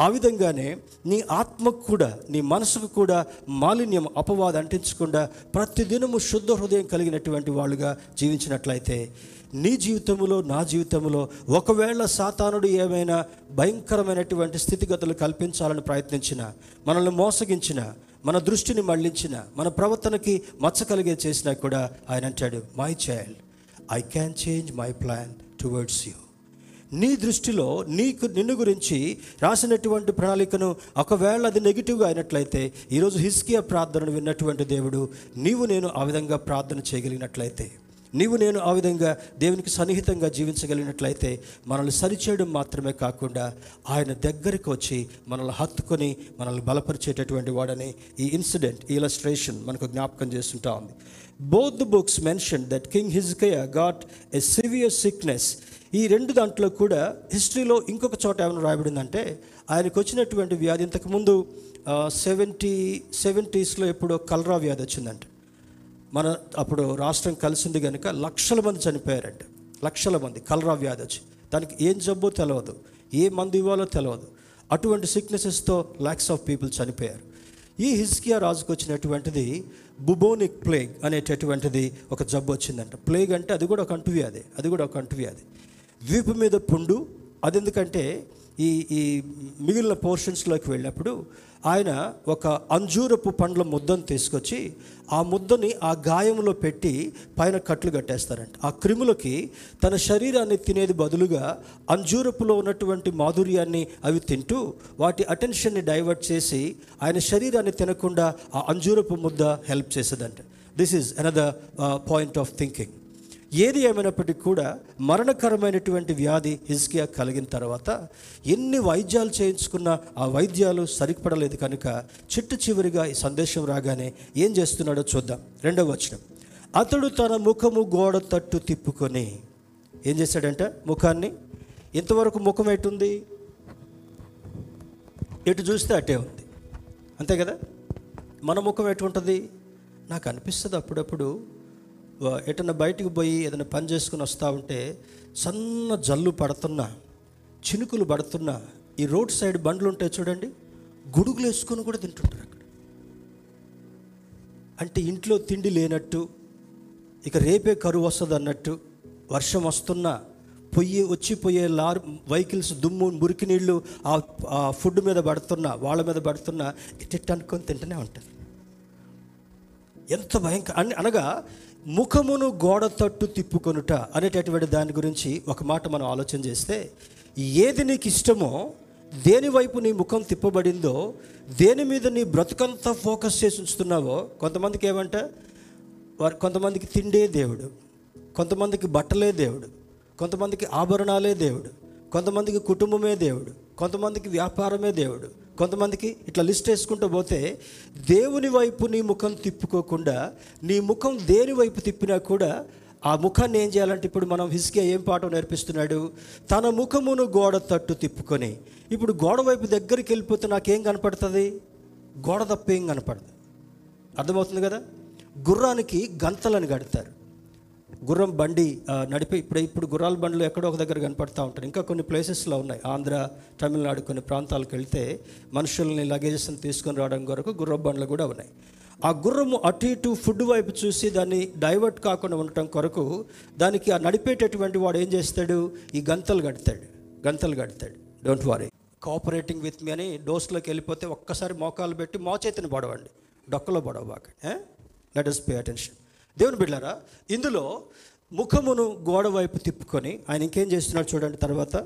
ఆ విధంగానే నీ ఆత్మకు కూడా నీ మనసుకు కూడా మాలిన్యం అపవాదం అంటించకుండా ప్రతిదినము శుద్ధ హృదయం కలిగినటువంటి వాళ్ళుగా జీవించినట్లయితే నీ జీవితంలో నా జీవితంలో ఒకవేళ సాతానుడు ఏమైనా భయంకరమైనటువంటి స్థితిగతులు కల్పించాలని ప్రయత్నించిన మనల్ని మోసగించిన మన దృష్టిని మళ్ళించిన మన ప్రవర్తనకి మచ్చ కలిగే చేసినా కూడా ఆయన అంటాడు my child I can change my plan towards you నీ దృష్టిలో నీకు నిన్ను గురించి రాసినటువంటి ప్రణాళికను ఒకవేళ అది నెగిటివ్గా అయినట్లయితే ఈరోజు హిస్కియా ప్రార్థనను విన్నటువంటి దేవుడు నీవు నేను ఆ విధంగా ప్రార్థన చేయగలిగినట్లయితే నీవు నేను ఆ విధంగా దేవునికి సన్నిహితంగా జీవించగలిగినట్లయితే మనల్ని సరిచేయడం మాత్రమే కాకుండా ఆయన దగ్గరికి వచ్చి మనల్ని హత్తుకొని మనల్ని బలపరిచేటటువంటి వాడని ఈ ఇన్సిడెంట్ ఈ ఇలస్ట్రేషన్ మనకు జ్ఞాపకం చేస్తుంటా ఉంది. Both the books mention that king Hezekiah got a severe sickness ఈ రెండు దాంట్లో కూడా హిస్టరీలో ఇంకొక చోట ఏమైనా రాయబడిందంటే ఆయనకు వచ్చినటువంటి వ్యాధి ఇంతకుముందు సెవెంటీ సెవెంటీస్లో ఎప్పుడో కలరా వ్యాధి వచ్చిందంట. మన అప్పుడు రాష్ట్రం కలిసింది కనుక లక్షల మంది చనిపోయారంట. లక్షల మంది కలరా వ్యాధి వచ్చి. దానికి ఏం జబ్బో తెలియదు ఏ మందు ఇవ్వాలో తెలియదు అటువంటి సిక్నెసెస్తో ల్యాక్స్ ఆఫ్ పీపుల్ చనిపోయారు. ఈ హిస్కియా రాజుకు వచ్చినటువంటిది బుబోనిక్ ప్లేగ్ అనేటటువంటిది ఒక జబ్బు వచ్చిందంట. ప్లేగ్ అంటే అది కూడా ఒక అంటువ్యాధి. అది కూడా ఒక అంటువ్యాధి. ద్వీపు మీద పుండు అది ఎందుకంటే ఈ ఈ మిగిలిన పోర్షన్స్లోకి వెళ్ళినప్పుడు ఆయన ఒక అంజూరపు పండ్ల ముద్దను తీసుకొచ్చి ఆ ముద్దని ఆ గాయంలో పెట్టి పైన కట్లు కట్టేస్తారంట. ఆ క్రిములకి తన శరీరాన్ని తినేది బదులుగా అంజూరపులో ఉన్నటువంటి మాధుర్యాన్ని అవి తింటూ వాటి అటెన్షన్ని డైవర్ట్ చేసి ఆయన శరీరాన్ని తినకుండా ఆ అంజూరపు ముద్ద help చేసేదంట. This is another point of thinking ఏది ఏమైనప్పటికీ కూడా మరణకరమైనటువంటి వ్యాధి హిజ్కియా కలిగిన తర్వాత ఎన్ని వైద్యాలు చేయించుకున్నా ఆ వైద్యాలు సరిపడలేదు కనుక చిట్టు చివరిగా ఈ సందేశం రాగానే ఏం చేస్తున్నాడో చూద్దాం. రెండవ వచనం. అతడు తన ముఖము గోడ తట్టు తిప్పుకొని ఏం చేశాడంట? ముఖాన్ని? ఇంతవరకు ముఖం ఎటుంది? ఎటు చూస్తే అటే ఉంది. అంతే కదా? మన ముఖం ఎటు ఉంటుంది? నాకు అనిపిస్తుంది అప్పుడప్పుడు ఎటన్నా బయటికి పోయి ఏదైనా పని చేసుకుని వస్తూ ఉంటే సన్న జల్లు పడుతున్నా చినుకులు పడుతున్నా ఈ రోడ్ సైడ్ బండ్లు ఉంటాయి చూడండి గుడుగులు వేసుకొని కూడా తింటుంటారు అక్కడ. అంటే ఇంట్లో తిండి లేనట్టు ఇక రేపే కరువు వస్తుంది అన్నట్టు వర్షం వస్తున్నా పొయ్యి వచ్చిపోయే లార్ వెహికల్స్ దుమ్ము మురికి నీళ్ళు ఆ ఫుడ్ మీద పడుతున్నా వాళ్ళ మీద పడుతున్నా ఇట్ట అనుకొని తింటూనే ఉంటుంది ఎంత భయంకర అని అనగా ముఖమును గోడ తట్టు తిప్పుకొనుట అనేటటువంటి దాని గురించి ఒక మాట మనం ఆలోచన చేస్తే ఏది నీకు ఇష్టమో దేని వైపు నీ ముఖం తిప్పబడిందో దేని మీద నీ బ్రతుకంతా ఫోకస్ చేసి ఉంచుతున్నావో కొంతమందికి ఏమంట వారు కొంతమందికి తిండే దేవుడు కొంతమందికి బట్టలే దేవుడు కొంతమందికి ఆభరణాలే దేవుడు కొంతమందికి కుటుంబమే దేవుడు కొంతమందికి వ్యాపారమే దేవుడు కొంతమందికి ఇట్లా లిస్ట్ వేసుకుంటూ పోతే దేవుని వైపు నీ ముఖం తిప్పుకోకుండా నీ ముఖం దేని వైపు తిప్పినా కూడా ఆ ముఖాన్ని ఏం చేయాలంటే ఇప్పుడు మనం హిస్కే ఏం పాఠం నేర్పిస్తున్నాడు? తన ముఖమును గోడ తట్టు తిప్పుకొని. ఇప్పుడు గోడ వైపు దగ్గరికి వెళ్ళిపోతే నాకేం కనపడుతుంది? గోడ తప్ప ఏం కనపడదు. అర్థమవుతుంది కదా? గుర్రానికి గంతలను కడతారు. గుర్రం బండి నడిపి ఇప్పుడు ఇప్పుడు గుర్రాల బండ్లు ఎక్కడో ఒక దగ్గర కనపడతా ఉంటారు. ఇంకా కొన్ని ప్లేసెస్లో ఉన్నాయి. ఆంధ్ర తమిళనాడు కొన్ని ప్రాంతాలకు వెళ్తే మనుషుల్ని లగేజెస్ని తీసుకొని రావడం కొరకు గుర్రం బండ్లు కూడా ఉన్నాయి. ఆ గుర్రము అటు ఇటు ఫుడ్ వైపు చూసి దాన్ని డైవర్ట్ కాకుండా ఉండటం కొరకు దానికి ఆ నడిపేటటువంటి వాడు ఏం చేస్తాడు? ఈ గంతలు కడతాడు. గంతలు కడతాడు. Don't worry cooperating with me అని డోస్లోకి వెళ్ళిపోతే ఒక్కసారి మోకాలు పెట్టి మోచేతిని పడవండి. డొక్కలో పడవబాక లెట్ అస్ పే అటెన్షన్ దేవుని బిడ్డారా ఇందులో ముఖమును గోడ వైపు తిప్పుకొని ఆయన ఇంకేం చేస్తున్నాడు చూడండి తర్వాత.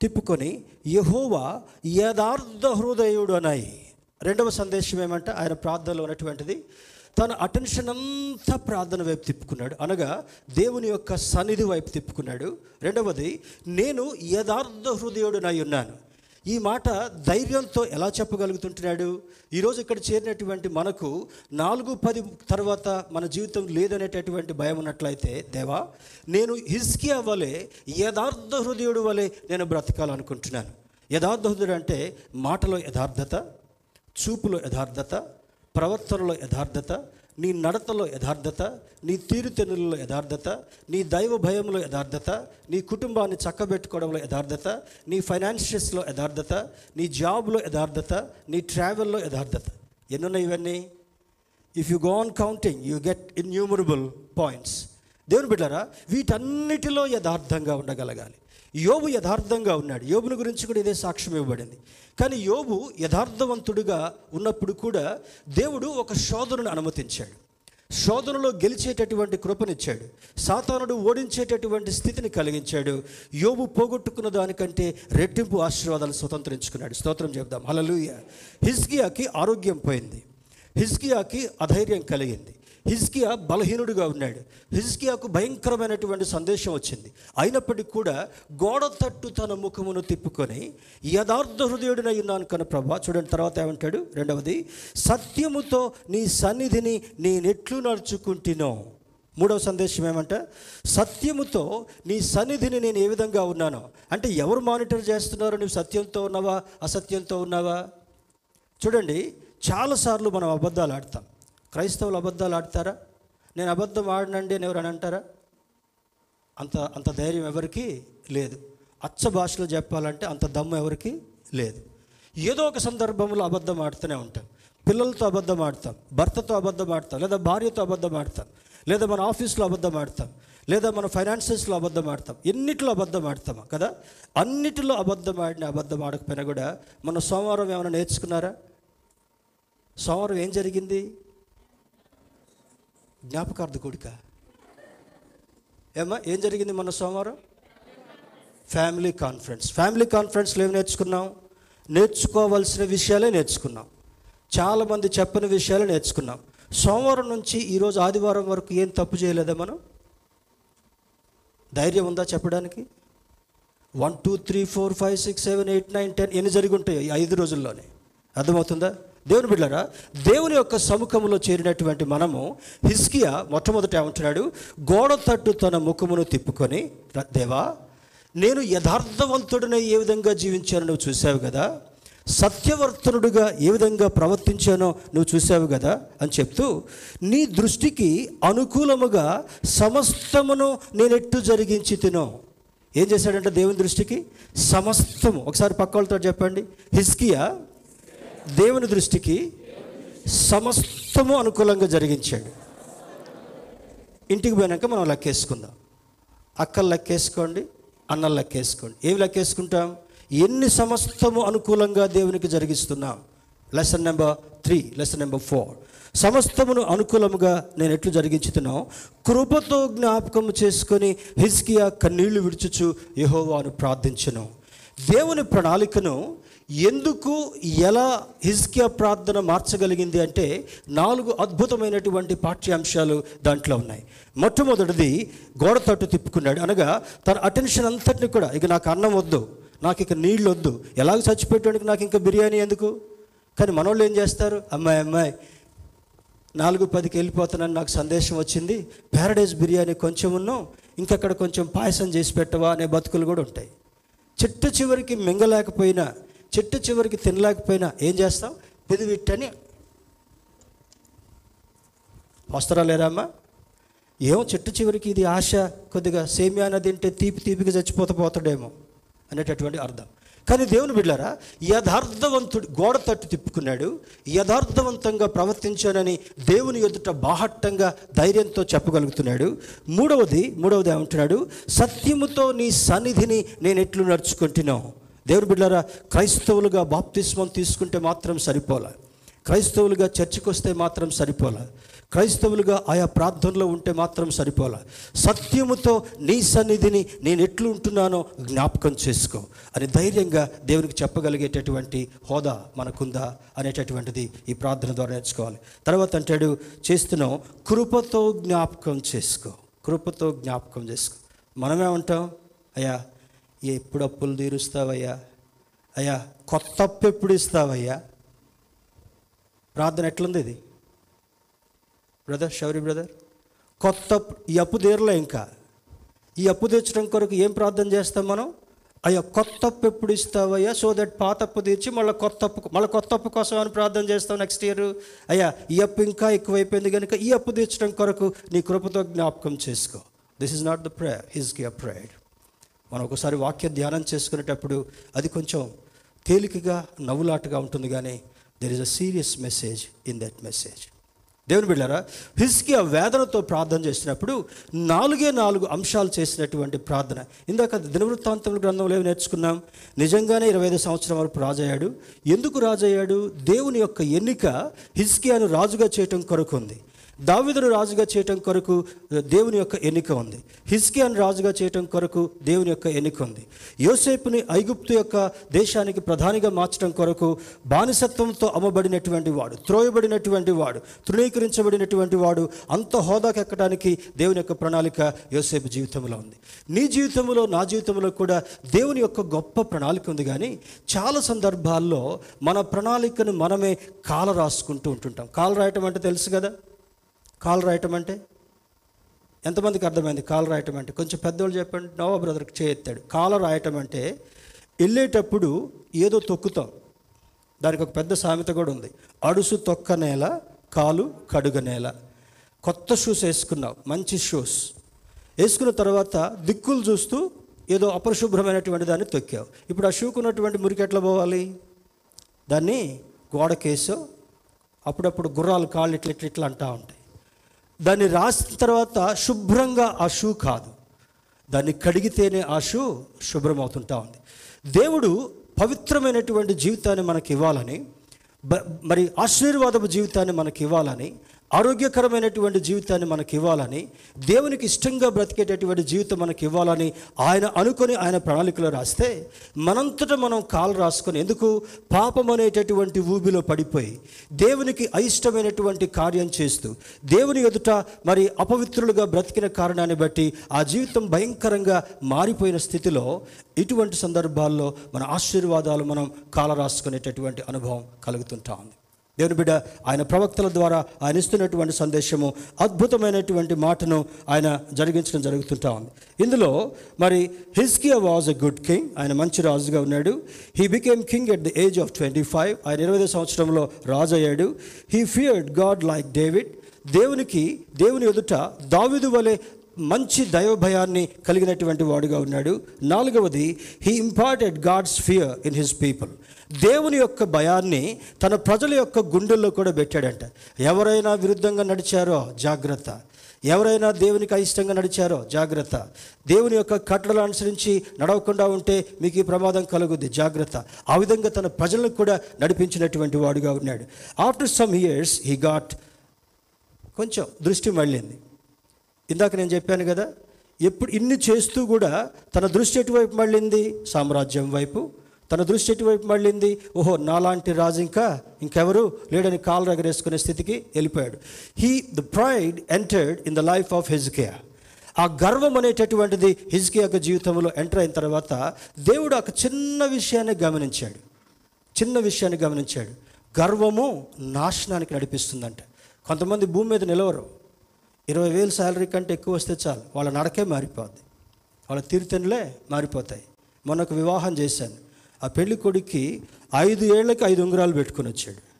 తిప్పుకొని యహోవా యథార్థ హృదయుడు అనాయి. రెండవ సందేశం ఏమంటే ఆయన ప్రార్థనలో ఉన్నటువంటిది తన అటెన్షన్ అంతా ప్రార్థన వైపు తిప్పుకున్నాడు. అనగా దేవుని యొక్క సన్నిధి వైపు తిప్పుకున్నాడు. రెండవది నేను యథార్థ హృదయుడునై ఉన్నాను. ఈ మాట ధైర్యంతో ఎలా చెప్పగలుగుతుంటున్నాడు? ఈరోజు ఇక్కడ చేరినటువంటి మనకు నాలుగు పది తర్వాత మన జీవితం లేదనేటటువంటి భయం ఉన్నట్లయితే దేవా నేను హిస్కియా వలె యథార్థ హృదయుడు వలె నేను బ్రతకాలనుకుంటున్నాను. యథార్థ హృదయుడు అంటే మాటలో యథార్థత చూపులో యథార్థత ప్రవర్తనలో యథార్థత నీ నడతలో యథార్థత నీ తీరుతెన్నులలో యథార్థత నీ దైవ భయంలో యథార్థత నీ కుటుంబాన్ని చక్కబెట్టుకోవడంలో యథార్థత నీ ఫైనాన్షియల్స్లో యథార్థత నీ జాబ్లో యథార్థత నీ ట్రావెల్లో యథార్థత. ఎన్నున్నాయి ఇవన్నీ? If you go on counting you get innumerable points దేవుని బిడ్డారా వీటన్నిటిలో యథార్థంగా ఉండగలగాలి. యోబు యథార్థంగా ఉన్నాడు. యోబుని గురించి కూడా ఇదే సాక్ష్యం ఇవ్వబడింది. కానీ యోబు యథార్థవంతుడుగా ఉన్నప్పుడు కూడా దేవుడు ఒక శోధనను అనుమతించాడు. శోధనలో గెలిచేటటువంటి కృపనిచ్చాడు. సాతానుడు ఓడించేటటువంటి స్థితిని కలిగించాడు. యోబు పోగొట్టుకున్న దానికంటే రెట్టింపు ఆశీర్వాదాలు స్వతంత్రించుకున్నాడు. స్తోత్రం చెప్దాం హలలుయ హిజ్కియాకి ఆరోగ్యం పోయింది. హిజ్కియాకి అధైర్యం కలిగింది. హిజ్కియా బలహీనుడిగా ఉన్నాడు. హిజ్కియాకు భయంకరమైనటువంటి సందేశం వచ్చింది. అయినప్పటికీ కూడా గోడ తట్టు తన ముఖమును తిప్పుకొని యథార్థ హృదయుడినై ఉన్నాను కను ప్రభా. చూడండి తర్వాత ఏమంటాడు? రెండవది సత్యముతో నీ సన్నిధిని నేనెట్లు నడుచుకుంటునో. మూడవ సందేశం ఏమంట? సత్యముతో నీ సన్నిధిని నేను ఏ విధంగా ఉన్నానో. అంటే ఎవరు మానిటర్ చేస్తున్నారో? నువ్వు సత్యంతో ఉన్నావా? అసత్యంతో ఉన్నావా? చూడండి చాలాసార్లు మనం అబద్ధాలు ఆడతాం. క్రైస్తవులు అబద్ధాలు ఆడతారా? నేను అబద్ధం ఆడనండి అని ఎవరని అంటారా? అంత అంత ధైర్యం ఎవరికి లేదు. అచ్చ భాషలో చెప్పాలంటే అంత దమ్ము ఎవరికి లేదు. ఏదో ఒక సందర్భంలో అబద్ధం ఆడుతూనే ఉంటాం. పిల్లలతో అబద్ధం ఆడతాం. భర్తతో అబద్ధం ఆడతాం. లేదా భార్యతో అబద్ధం ఆడతాం. లేదా మన ఆఫీస్లో అబద్ధం ఆడతాం. లేదా మన ఫైనాన్సెస్లో అబద్ధం ఆడతాం. ఎన్నిటిలో అబద్ధం ఆడతామా? కదా? అన్నిటిలో అబద్ధం ఆడిన అబద్ధం ఆడకపోయినా కూడా మన సోమవారం ఏమైనా నేర్చుకున్నారా? సోమవారం ఏం జరిగింది? జ్ఞాపకార్థ కూడిక. ఏమ్మా ఏం జరిగింది మన సోమవారం? ఫ్యామిలీ కాన్ఫరెన్స్ ఫ్యామిలీ కాన్ఫరెన్స్లో ఏం నేర్చుకున్నాం? నేర్చుకోవాల్సిన విషయాలే నేర్చుకున్నాం. చాలామంది చెప్పని విషయాలు నేర్చుకున్నాం. సోమవారం నుంచి ఈరోజు ఆదివారం వరకు ఏం తప్పు చేయలేదా మనం? ధైర్యం ఉందా చెప్పడానికి? One two three four five six seven eight nine ten ఎన్ని జరిగి ఉంటాయి ఐదు రోజుల్లోనే. అర్థమవుతుందా? దేవుని బిడ్డారా దేవుని యొక్క సముఖంలో చేరినటువంటి మనము హిస్కియా మొట్టమొదట ఏమంటున్నాడు? గోడ తట్టు తన ముఖమును తిప్పుకొని దేవా నేను యథార్థవంతుడిని ఏ విధంగా జీవించానో నువ్వు చూసావు కదా? సత్యవర్తనుడుగా ఏ విధంగా ప్రవర్తించానో నువ్వు చూసావు కదా? అని చెప్తూ నీ దృష్టికి అనుకూలముగా సమస్తమును నేనెట్టు జరిగించి తినో. ఏం చేశాడంటే దేవుని దృష్టికి? సమస్తము. ఒకసారి పక్క వాళ్ళతో చెప్పండి. హిస్కియా దేవుని దృష్టికి సమస్తము అనుకూలంగా జరిగించాడు. ఇంటికి పోయినాక మనం లెక్కేసుకుందాం. అక్కలు లెక్కేసుకోండి అన్నలు లెక్కేసుకోండి. ఏమి లెక్కేసుకుంటాం? ఎన్ని సమస్తము అనుకూలంగా దేవునికి జరిగిస్తున్నాం? Lesson number three lesson number four సమస్తమును అనుకూలముగా నేను ఎట్లు జరిగించుతున్నాం కృపతో జ్ఞాపకం చేసుకొని హిజ్కియా కన్నీళ్ళు విడుచుచు యహోవాను ప్రార్థించను. దేవుని ప్రణాళికను ఎందుకు ఎలా హిజ్కియా ప్రార్థన మార్చగలిగింది అంటే నాలుగు అద్భుతమైనటువంటి పాఠ్యాంశాలు దాంట్లో ఉన్నాయి. మొట్టమొదటిది గోడ తట్టు తిప్పుకున్నాడు. అనగా తన అటెన్షన్ అంతటిని కూడా ఇక నాకు అన్నం వద్దు నాకు ఇక నీళ్ళు వద్దు ఎలాగ చచ్చిపెట్టడానికి నాకు ఇంకా బిర్యానీ ఎందుకు? కానీ మనోళ్ళు ఏం చేస్తారు? అమ్మాయి అమ్మాయి నాలుగు పదికి వెళ్ళిపోతానని నాకు సందేశం వచ్చింది. ప్యారడైజ్ బిర్యానీ కొంచెం ఉన్నాం ఇంకక్కడ కొంచెం పాయసం చేసి పెట్టవా అనే బతుకులు కూడా ఉంటాయి. చిట్ట చివరికి మింగలేకపోయినా చెట్టు చివరికి తినలేకపోయినా ఏం చేస్తాం పెదివిట్టని వస్తారా లేరా అమ్మా ఏమో చెట్టు చివరికి ఇది ఆశ కొద్దిగా సేమ్యాన తింటే తీపి తీపిగా చచ్చిపోత పోతాడేమో అనేటటువంటి అర్థం. కానీ దేవుని బిడ్డారా యథార్థవంతుడు గోడ తట్టు తిప్పుకున్నాడు యథార్థవంతంగా ప్రవర్తించానని దేవుని ఎదుట బాహట్టంగా ధైర్యంతో చెప్పగలుగుతున్నాడు. మూడవది మూడవది ఏమంటున్నాడు? సత్యముతో నీ సన్నిధిని నేను ఎట్లు నడుచుకుంటున్నావు? దేవుడు బిడ్డారా క్రైస్తవులుగా బాప్తిస్మం తీసుకుంటే మాత్రం సరిపోలే. క్రైస్తవులుగా చర్చికి వస్తే మాత్రం సరిపోలే. క్రైస్తవులుగా ఆయా ప్రార్థనలో ఉంటే మాత్రం సరిపోలే. సత్యముతో నీ సన్నిధిని నేను ఎట్లు ఉంటున్నానో జ్ఞాపకం చేసుకో. అని ధైర్యంగా దేవునికి చెప్పగలిగేటటువంటి హోదా మనకుందా అనేటటువంటిది ఈ ప్రార్థన ద్వారా నేర్చుకోవాలి. తర్వాత అంటాడు చేస్తున్నాం కృపతో జ్ఞాపకం చేసుకో. కృపతో జ్ఞాపకం చేసుకో. మనమేమంటాం? అయ్యా ఎప్పుడు అప్పులు తీరుస్తావయ్యా? అయ్యా కొత్త అప్పు ఎప్పుడు ఇస్తావయ్యా? ప్రార్థన ఎట్లుంది ఇది? బ్రదర్ షౌరి బ్రదర్ కొత్త ఈ అప్పు తీరలే ఇంకా. ఈ అప్పు తీర్చడం కొరకు ఏం ప్రార్థన చేస్తాం మనం? అయ్యా కొత్త అప్పు ఎప్పుడు ఇస్తావయ్యా? సో దట్ పాత అప్పు తీర్చి మళ్ళీ కొత్త అప్పు మళ్ళీ కొత్త అప్పు కోసం అని ప్రార్థన చేస్తాం నెక్స్ట్ ఇయర్ అయ్యా ఈ అప్పు ఇంకా ఎక్కువైపోయింది కనుక ఈ అప్పు తీర్చడం కొరకు నీ కృపతో జ్ఞాపకం చేసుకో. This is not the prayer Hezekiah prayer మనం ఒకసారి వాక్య ధ్యానం చేసుకునేటప్పుడు అది కొంచెం తేలికగా నవ్వులాటగా ఉంటుంది కానీ there is a serious message in that message దేవుని బిళ్ళారా హిస్కి ఆ వేదనతో ప్రార్థన చేసినప్పుడు నాలుగే నాలుగు అంశాలు చేసినటువంటి ప్రార్థన. ఇందాక దినవృత్తాంతముల గ్రంథంలో ఏమి నేర్చుకున్నాం? నిజంగానే ఇరవై ఐదు సంవత్సరం వరకు రాజయ్యాడు. ఎందుకు రాజయ్యాడు? దేవుని యొక్క ఎన్నిక హిస్కియాను రాజుగా చేయటం కొరకు ఉంది. దావిదును రాజుగా చేయటం కొరకు దేవుని యొక్క ఎన్నిక ఉంది. హిస్కియాను రాజుగా చేయటం కొరకు దేవుని యొక్క ఎన్నిక ఉంది. యోసేపుని ఐగుప్తు యొక్క దేశానికి ప్రధానిగా మార్చడం కొరకు బానిసత్వంతో అమ్మబడినటువంటి వాడు త్రోయబడినటువంటి వాడు తృణీకరించబడినటువంటి వాడు అంత హోదాకి ఎక్కడానికి దేవుని యొక్క ప్రణాళిక యోసేపు జీవితంలో ఉంది. నీ జీవితంలో నా జీవితంలో కూడా దేవుని యొక్క గొప్ప ప్రణాళిక ఉంది కానీ చాలా సందర్భాల్లో మన ప్రణాళికను మనమే కాల రాసుకుంటూ ఉంటుంటాం. కాలు రాయటం అంటే తెలుసు కదా? కాలు రాయటం అంటే? ఎంతమందికి అర్థమైంది కాలు రాయటం అంటే? కొంచెం పెద్దవాళ్ళు చెప్పండి. నోవా బ్రదర్కి చేయెత్తాడు. కాలు రాయటం అంటే వెళ్ళేటప్పుడు ఏదో తొక్కుతాం. దానికి ఒక పెద్ద సామెత కూడా ఉంది. అడుసు తొక్క నేల కాలు కడుగ నేల. కొత్త షూస్ వేసుకున్నావు మంచి షూస్ వేసుకున్న తర్వాత దిక్కులు చూస్తూ ఏదో అపరిశుభ్రమైనటువంటి దాన్ని తొక్కావు ఇప్పుడు ఆ షూకు ఉన్నటువంటి మురికి ఎట్లా పోవాలి? దాన్ని గోడకేసో అప్పుడప్పుడు గుర్రాలు కాళ్ళు ఇట్లా ఇట్లా ఇట్లా అంటూ ఉంటాయి. దాన్ని రాసిన తర్వాత శుభ్రంగా ఆ షూ కాదు. దాన్ని కడిగితేనే ఆ షూ శుభ్రం అవుతుంటా ఉంది. దేవుడు పవిత్రమైనటువంటి జీవితాన్ని మనకి ఇవ్వాలని మరి ఆశీర్వాదపు జీవితాన్ని మనకి ఇవ్వాలని ఆరోగ్యకరమైనటువంటి జీవితాన్ని మనకి ఇవ్వాలని దేవునికి ఇష్టంగా బ్రతికేటటువంటి జీవితం మనకి ఇవ్వాలని ఆయన అనుకొని ఆయన ప్రణాళికలో రాస్తే మనంతట మనం కాలు రాసుకొని ఎందుకు? పాపం అనేటటువంటి ఊబిలో పడిపోయి దేవునికి అయిష్టమైనటువంటి కార్యం చేస్తూ దేవుని ఎదుట మరి అపవిత్రులుగా బ్రతికిన కారణాన్ని బట్టి ఆ జీవితం భయంకరంగా మారిపోయిన స్థితిలో ఇటువంటి సందర్భాల్లో మన ఆశీర్వాదాలు మనం కాల రాసుకునేటటువంటి అనుభవం కలుగుతుంటా ఉంది. దేవుని బిడ్డ ఆయన ప్రవక్తల ద్వారా ఆయన ఇస్తున్నటువంటి సందేశము అద్భుతమైనటువంటి మాటను ఆయన జరిగించడం జరుగుతుంటా ఉంది. ఇందులో మరి హిస్కియా వాజ్ ఎ గుడ్ కింగ్ ఆయన మంచి రాజుగా ఉన్నాడు. He became king at the age of twenty five ఆయన ఇరవై సంవత్సరంలో రాజు అయ్యాడు he feared God like David. దేవునికి దేవుని ఎదుట దావిదు వలె మంచి దైవభయాన్ని కలిగినటువంటి వాడుగా ఉన్నాడు. నాలుగవది he imparted God's fear in his people. దేవుని యొక్క భయాన్ని తన ప్రజల యొక్క గుండెల్లో కూడా పెట్టాడంట. ఎవరైనా విరుద్ధంగా నడిచారో జాగ్రత్త. ఎవరైనా దేవునికి అయిష్టంగా నడిచారో జాగ్రత్త. దేవుని యొక్క కట్టలు అనుసరించి నడవకుండా ఉంటే మీకు ఈ ప్రమాదం కలుగుద్ది. జాగ్రత్త. ఆ విధంగా తన ప్రజలను కూడా నడిపించినటువంటి వాడుగా ఉన్నాడు. After some years he got కొంచెం దృష్టి మళ్ళింది. ఇందాక నేను చెప్పాను కదా ఎప్పుడు ఇన్ని చేస్తూ కూడా తన దృష్టి ఎటువైపు మళ్ళింది? సామ్రాజ్యం వైపు. తన దృష్టి ఎటువైపు మళ్ళింది? ఓహో నాలాంటి రాజు ఇంకా ఇంకెవరు లేడని కాలు రగరేసుకునే స్థితికి వెళ్ళిపోయాడు. He the pride entered in the life of Hezekiah ఆ గర్వం అనేటటువంటిది హిజ్కియా యొక్క జీవితంలో ఎంటర్ అయిన తర్వాత దేవుడు ఒక చిన్న విషయాన్ని గమనించాడు. చిన్న విషయాన్ని గమనించాడు. గర్వము నాశనానికి నడిపిస్తుందంట. కొంతమంది భూమి మీద నిలవరు. ఇరవై వేలు శాలరీ కంటే ఎక్కువ వస్తే చాలు. వాళ్ళ నడకే మారిపోద్ది. వాళ్ళ తీరుతెన్నులే మారిపోతాయి. మొన్న ఒక వివాహం చేశాను. ఆ పెళ్ళి కొడుక్కి ఐదు ఏళ్ళకి ఐదు ఉంగరాలు పెట్టుకుని వచ్చాడు.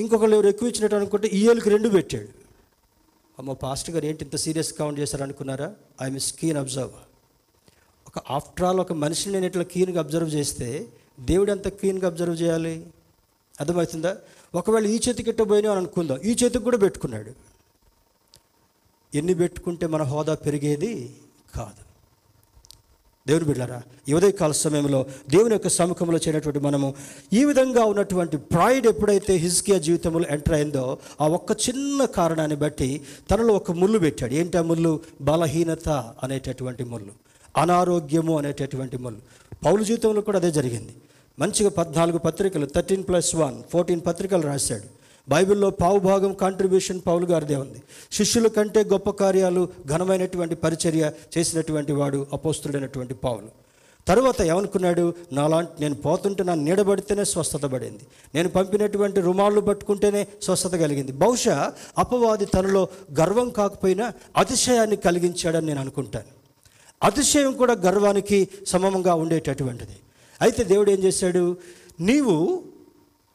ఇంకొకళ్ళు ఎవరు ఎక్కువ ఇచ్చినట్టు అనుకుంటే ఈ ఏళ్ళకి రెండు పెట్టాడు. అమ్మ పాస్టర్ గారు ఏంటి ఇంత సీరియస్ కౌంట్ చేశారనుకున్నారా ఐఎమ్ స్కీన్ అబ్జర్వ్ ఒక ఆఫ్టర్ ఆల్ ఒక మనిషిని నేను ఇట్లా క్లీన్గా అబ్జర్వ్ చేస్తే దేవుడు ఎంత క్లీన్గా అబ్జర్వ్ చేయాలి? అర్థమవుతుందా? ఒకవేళ ఈ చేతికి ఇట్టబోయినా అని అనుకుందాం. ఈ చేతికి కూడా పెట్టుకున్నాడు. ఎన్ని పెట్టుకుంటే మన హోదా పెరిగేది? కాదు. దేవుని బిడ్డారా ఈ ఉదయకాల సమయంలో దేవుని యొక్క సముఖంలో చేరినటువంటి మనము ఈ విధంగా ఉన్నటువంటి ప్రైడ్ ఎప్పుడైతే హిజ్కియా జీవితంలో ఎంటర్ అయిందో ఆ ఒక్క చిన్న కారణాన్ని బట్టి తనలో ఒక ముళ్ళు పెట్టాడు. ఏంటి ఆ ముళ్ళు? బలహీనత అనేటటువంటి ముళ్ళు అనారోగ్యము అనేటటువంటి ముళ్ళు. పౌలు జీవితంలో కూడా అదే జరిగింది. మంచిగా పద్నాలుగు పత్రికలు థర్టీన్ ప్లస్ వన్ ఫోర్టీన్ పత్రికలు రాశాడు. బైబిల్లో పావు భాగం కాంట్రిబ్యూషన్ పౌలు గారిదే ఉంది. శిష్యుల కంటే గొప్ప కార్యాలు ఘనమైనటువంటి పరిచర్య చేసినటువంటి వాడు అపోస్తుడైనటువంటి పావులు తరువాత ఏమనుకున్నాడు? నాలాంటి నేను పోతుంటే నా నీడబడితేనే స్వస్థత పడింది. నేను పంపినటువంటి రుమాళ్ళు పట్టుకుంటేనే స్వస్థత కలిగింది. బహుశా అపవాది తనలో గర్వం కాకపోయినా అతిశయాన్ని కలిగించాడని నేను అనుకుంటాను. అతిశయం కూడా గర్వానికి సమమంగా ఉండేటటువంటిది. అయితే దేవుడు ఏం చేశాడు? నీవు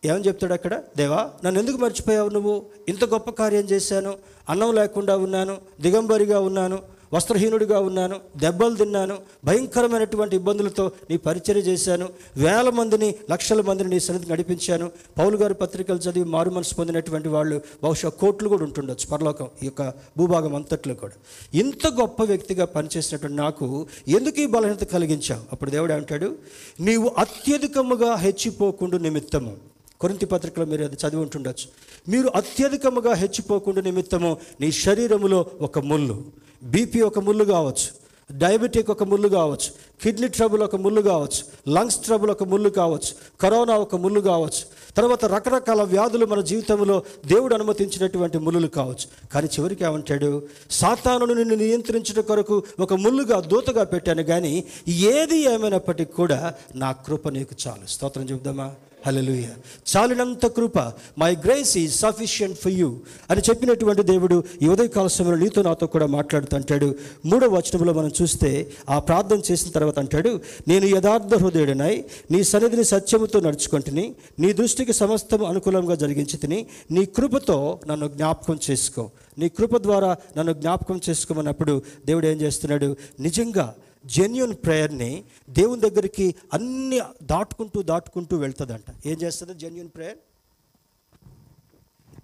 ఏమని చెప్తాడు అక్కడ? దేవా నన్ను ఎందుకు మర్చిపోయావు నువ్వు? ఇంత గొప్ప కార్యం చేశాను. అన్నం లేకుండా ఉన్నాను దిగంబరిగా ఉన్నాను వస్త్రహీనుడిగా ఉన్నాను దెబ్బలు తిన్నాను భయంకరమైనటువంటి ఇబ్బందులతో నీ పరిచయం చేశాను వేల మందిని లక్షల మందిని నీ సన్నిధికి నడిపించాను. పౌలు గారి పత్రికలు చదివి మారు మనసు పొందినటువంటి వాళ్ళు బహుశా కోట్లు కూడా ఉంటుండొచ్చు పరలోకం ఈ యొక్క భూభాగం అంతట్లో కూడా. ఇంత గొప్ప వ్యక్తిగా పనిచేసినటువంటి నాకు ఎందుకు ఈ బలహీనత కలిగించావు? అప్పుడు దేవుడు అంటాడు నీవు అత్యధికముగా హెచ్చిపోకుండా నిమిత్తము. కొరింతి పత్రికలో మీరు అది చదివి ఉంటుండొచ్చు. మీరు అత్యధికముగా హెచ్చిపోకుండా నిమిత్తము నీ శరీరములో ఒక ముళ్ళు. బీపీ ఒక ముళ్ళు కావచ్చు. డయాబెటిక్ ఒక ముళ్ళు కావచ్చు. కిడ్నీ ట్రబుల్ ఒక ముళ్ళు కావచ్చు. లంగ్స్ ట్రబుల్ ఒక ముళ్ళు కావచ్చు. కరోనా ఒక ముళ్ళు కావచ్చు. తర్వాత రకరకాల వ్యాధులు మన జీవితంలో దేవుడు అనుమతించినటువంటి ముళ్ళు కావచ్చు. కానీ చివరికి ఏమంటాడు? సాతానును నిన్ను నియంత్రించడం కొరకు ఒక ముళ్ళుగా దూతగా పెట్టాను కానీ ఏది ఏమైనప్పటికీ కూడా నా కృప నీకు చాలు. స్తోత్రం చెబుదామా? హలలుయ చాలినంత కృప my grace is sufficient for you అని చెప్పినటువంటి దేవుడు ఈ ఉదయకాల సమయంలో నీతో నాతో కూడా మాట్లాడుతూ అంటాడు. మూడవ వచనంలో మనం చూస్తే ఆ ప్రార్థన చేసిన తర్వాత అంటాడు నేను యథార్థ హృదయుడినై నీ సన్నిధిని సత్యముతో నడుచుకుంటుని నీ దృష్టికి సమస్తం అనుకూలంగా జరిగించి తిని నీ కృపతో నన్ను జ్ఞాపకం చేసుకో. నీ కృప ద్వారా నన్ను జ్ఞాపకం చేసుకోమన్నప్పుడు దేవుడు ఏం చేస్తున్నాడు? నిజంగా జెన్యున్ ప్రేయర్ని దేవుని దగ్గరికి అన్ని దాటుకుంటూ దాటుకుంటూ వెళ్తుందంట. ఏం చేస్తుంది? జెన్యున్ ప్రేయర్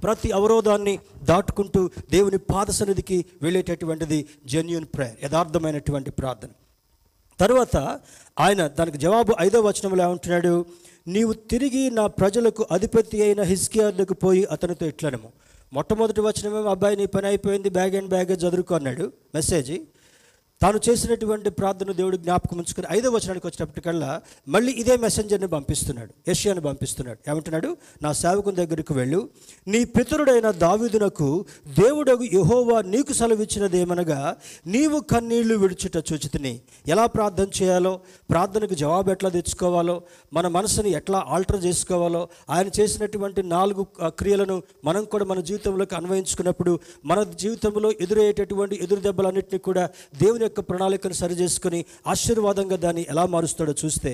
ప్రతి అవరోధాన్ని దాటుకుంటూ దేవుని పాద సన్నిధికి వెళ్ళేటటువంటిది జెన్యున్ ప్రేయర్ యథార్థమైనటువంటి ప్రార్థన. తర్వాత ఆయన దానికి జవాబు ఐదో వచనంలో ఏమంటున్నాడు? నీవు తిరిగి నా ప్రజలకు అధిపతి అయిన హిస్కియార్లకు పోయి అతనితో ఇట్లనము మొట్టమొదటి వచనమేమో అబ్బాయి నీ పని అయిపోయింది బ్యాగ్ అండ్ బ్యాగేజ్ చదువుకో అన్నాడు. మెసేజ్ తాను చేసినటువంటి ప్రార్థన దేవుడు జ్ఞాపకం ఉంచుకుని ఐదో వచనానికి వచ్చినప్పటికల్లా మళ్ళీ ఇదే మెసెంజర్ని పంపిస్తున్నాడు. యష్యాని పంపిస్తున్నాడు. ఏమంటున్నాడు? నా సేవకుని దగ్గరికి వెళ్ళు. నీ పితరుడైన దావీదునకు దేవుడు యహోవా నీకు సెలవిచ్చినదేమనగా నీవు కన్నీళ్ళు విడుచుట చూచితిని. ఎలా ప్రార్థన చేయాలో ప్రార్థనకు జవాబు ఎట్లా తెచ్చుకోవాలో మన మనసుని ఎట్లా ఆల్టర్ చేసుకోవాలో ఆయన చేసినటువంటి నాలుగు క్రియలను మనం కూడా మన జీవితంలోకి అన్వయించుకున్నప్పుడు మన జీవితంలో ఎదురయ్యేటటువంటి ఎదురు దెబ్బలన్నింటినీ కూడా దేవుని యొక్క ప్రణాళికను సరి చేసుకుని ఆశీర్వాదంగా దాన్ని ఎలా మారుస్తాడో చూస్తే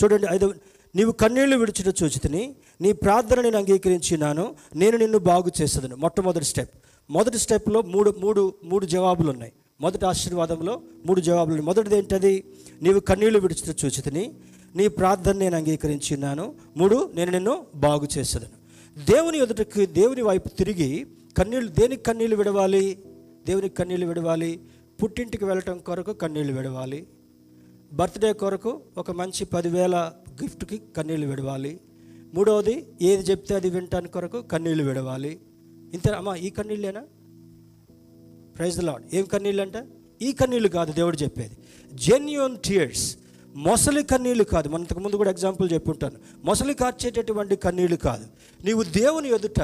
చూడండి ఐదు నీవు కన్నీళ్ళు విడిచిన చూచితిని నీ ప్రార్థన నేను అంగీకరించినాను నేను నిన్ను బాగు చేసేదను. మొట్టమొదటి స్టెప్. మొదటి స్టెప్లో మూడు మూడు మూడు జవాబులు ఉన్నాయి మొదటి ఆశీర్వాదంలో మూడు జవాబులు ఉన్నాయి మొదటిది ఏంటది? నీవు కన్నీళ్ళు విడిచిన చూచితిని నీ ప్రార్థన నేను అంగీకరించినాను మూడు నేను నిన్ను బాగు చేసేదను. దేవుని ఎదుటకి దేవుని వైపు తిరిగి కన్నీళ్ళు దేనికి కన్నీళ్ళు విడవాలి? దేవునికి కన్నీళ్ళు విడవాలి? పుట్టింటికి వెళ్ళటం కొరకు కన్నీళ్ళు విడవాలి. బర్త్డే కొరకు ఒక మంచి పదివేల గిఫ్ట్కి కన్నీళ్ళు విడవాలి. మూడవది ఏది చెప్తే అది వినటానికి కొరకు కన్నీళ్ళు విడవాలి. ఇంత అమ్మా ఈ కన్నీళ్ళేనా ప్రైజ్ లాడ్ ఏం కన్నీళ్ళు అంటే ఈ కన్నీళ్ళు కాదు దేవుడు చెప్పేది. జెన్యున్ టీయర్స్ మొసలి కన్నీళ్ళు కాదు. మన ఇంతకు ముందు కూడా ఎగ్జాంపుల్ చెప్పుంటాను. మొసలి కార్చేటటువంటి కన్నీళ్ళు కాదు. నీవు దేవుని ఎదుట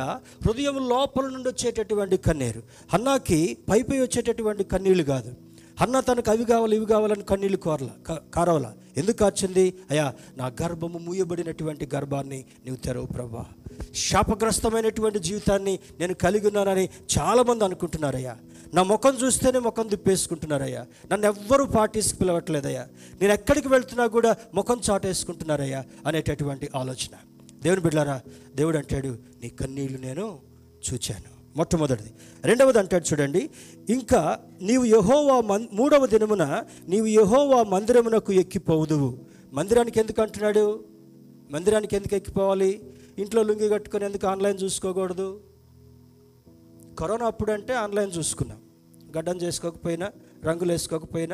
హృదయం లోపల నుండి వచ్చేటటువంటి కన్నీరు. అన్నాకి పైపై వచ్చేటటువంటి కన్నీళ్ళు కాదు. అన్న తనకు అవి కావాలి ఇవి కావాలని కన్నీళ్ళు కోరల కారవల. ఎందుకు వచ్చింది అయ్యా నా గర్భము మూయబడినటువంటి గర్భాన్ని నీవు తెరవు ప్రభా. శాపగ్రస్తమైనటువంటి జీవితాన్ని నేను కలిగి ఉన్నానని చాలామంది అనుకుంటున్నారయ్యా. నా ముఖం చూస్తేనే ముఖం దుప్పేసుకుంటున్నారయ్యా నన్ను ఎవ్వరూ పార్టీస్కి పిలవట్లేదయ్యా. నేను ఎక్కడికి వెళ్తున్నా కూడా ముఖం చాటేసుకుంటున్నారయ్యా అనేటటువంటి ఆలోచన. దేవుని బిడ్డారా దేవుడు అంటాడు నీ కన్నీళ్ళు నేను చూచాను. మొట్టమొదటిది. రెండవది అంటాడు చూడండి ఇంకా నీవు యహోవా మన్ మూడవ దినమున నీవు యహోవా మందిరమునకు ఎక్కిపోవుదువు. మందిరానికి ఎందుకు అంటున్నాడు? మందిరానికి ఎందుకు ఎక్కిపోవాలి? ఇంట్లో లుంగి కట్టుకొని ఎందుకు ఆన్లైన్ చూసుకోకూడదు? కరోనా అప్పుడంటే ఆన్లైన్ చూసుకున్నాం. గడ్డం చేసుకోకపోయినా రంగులు వేసుకోకపోయినా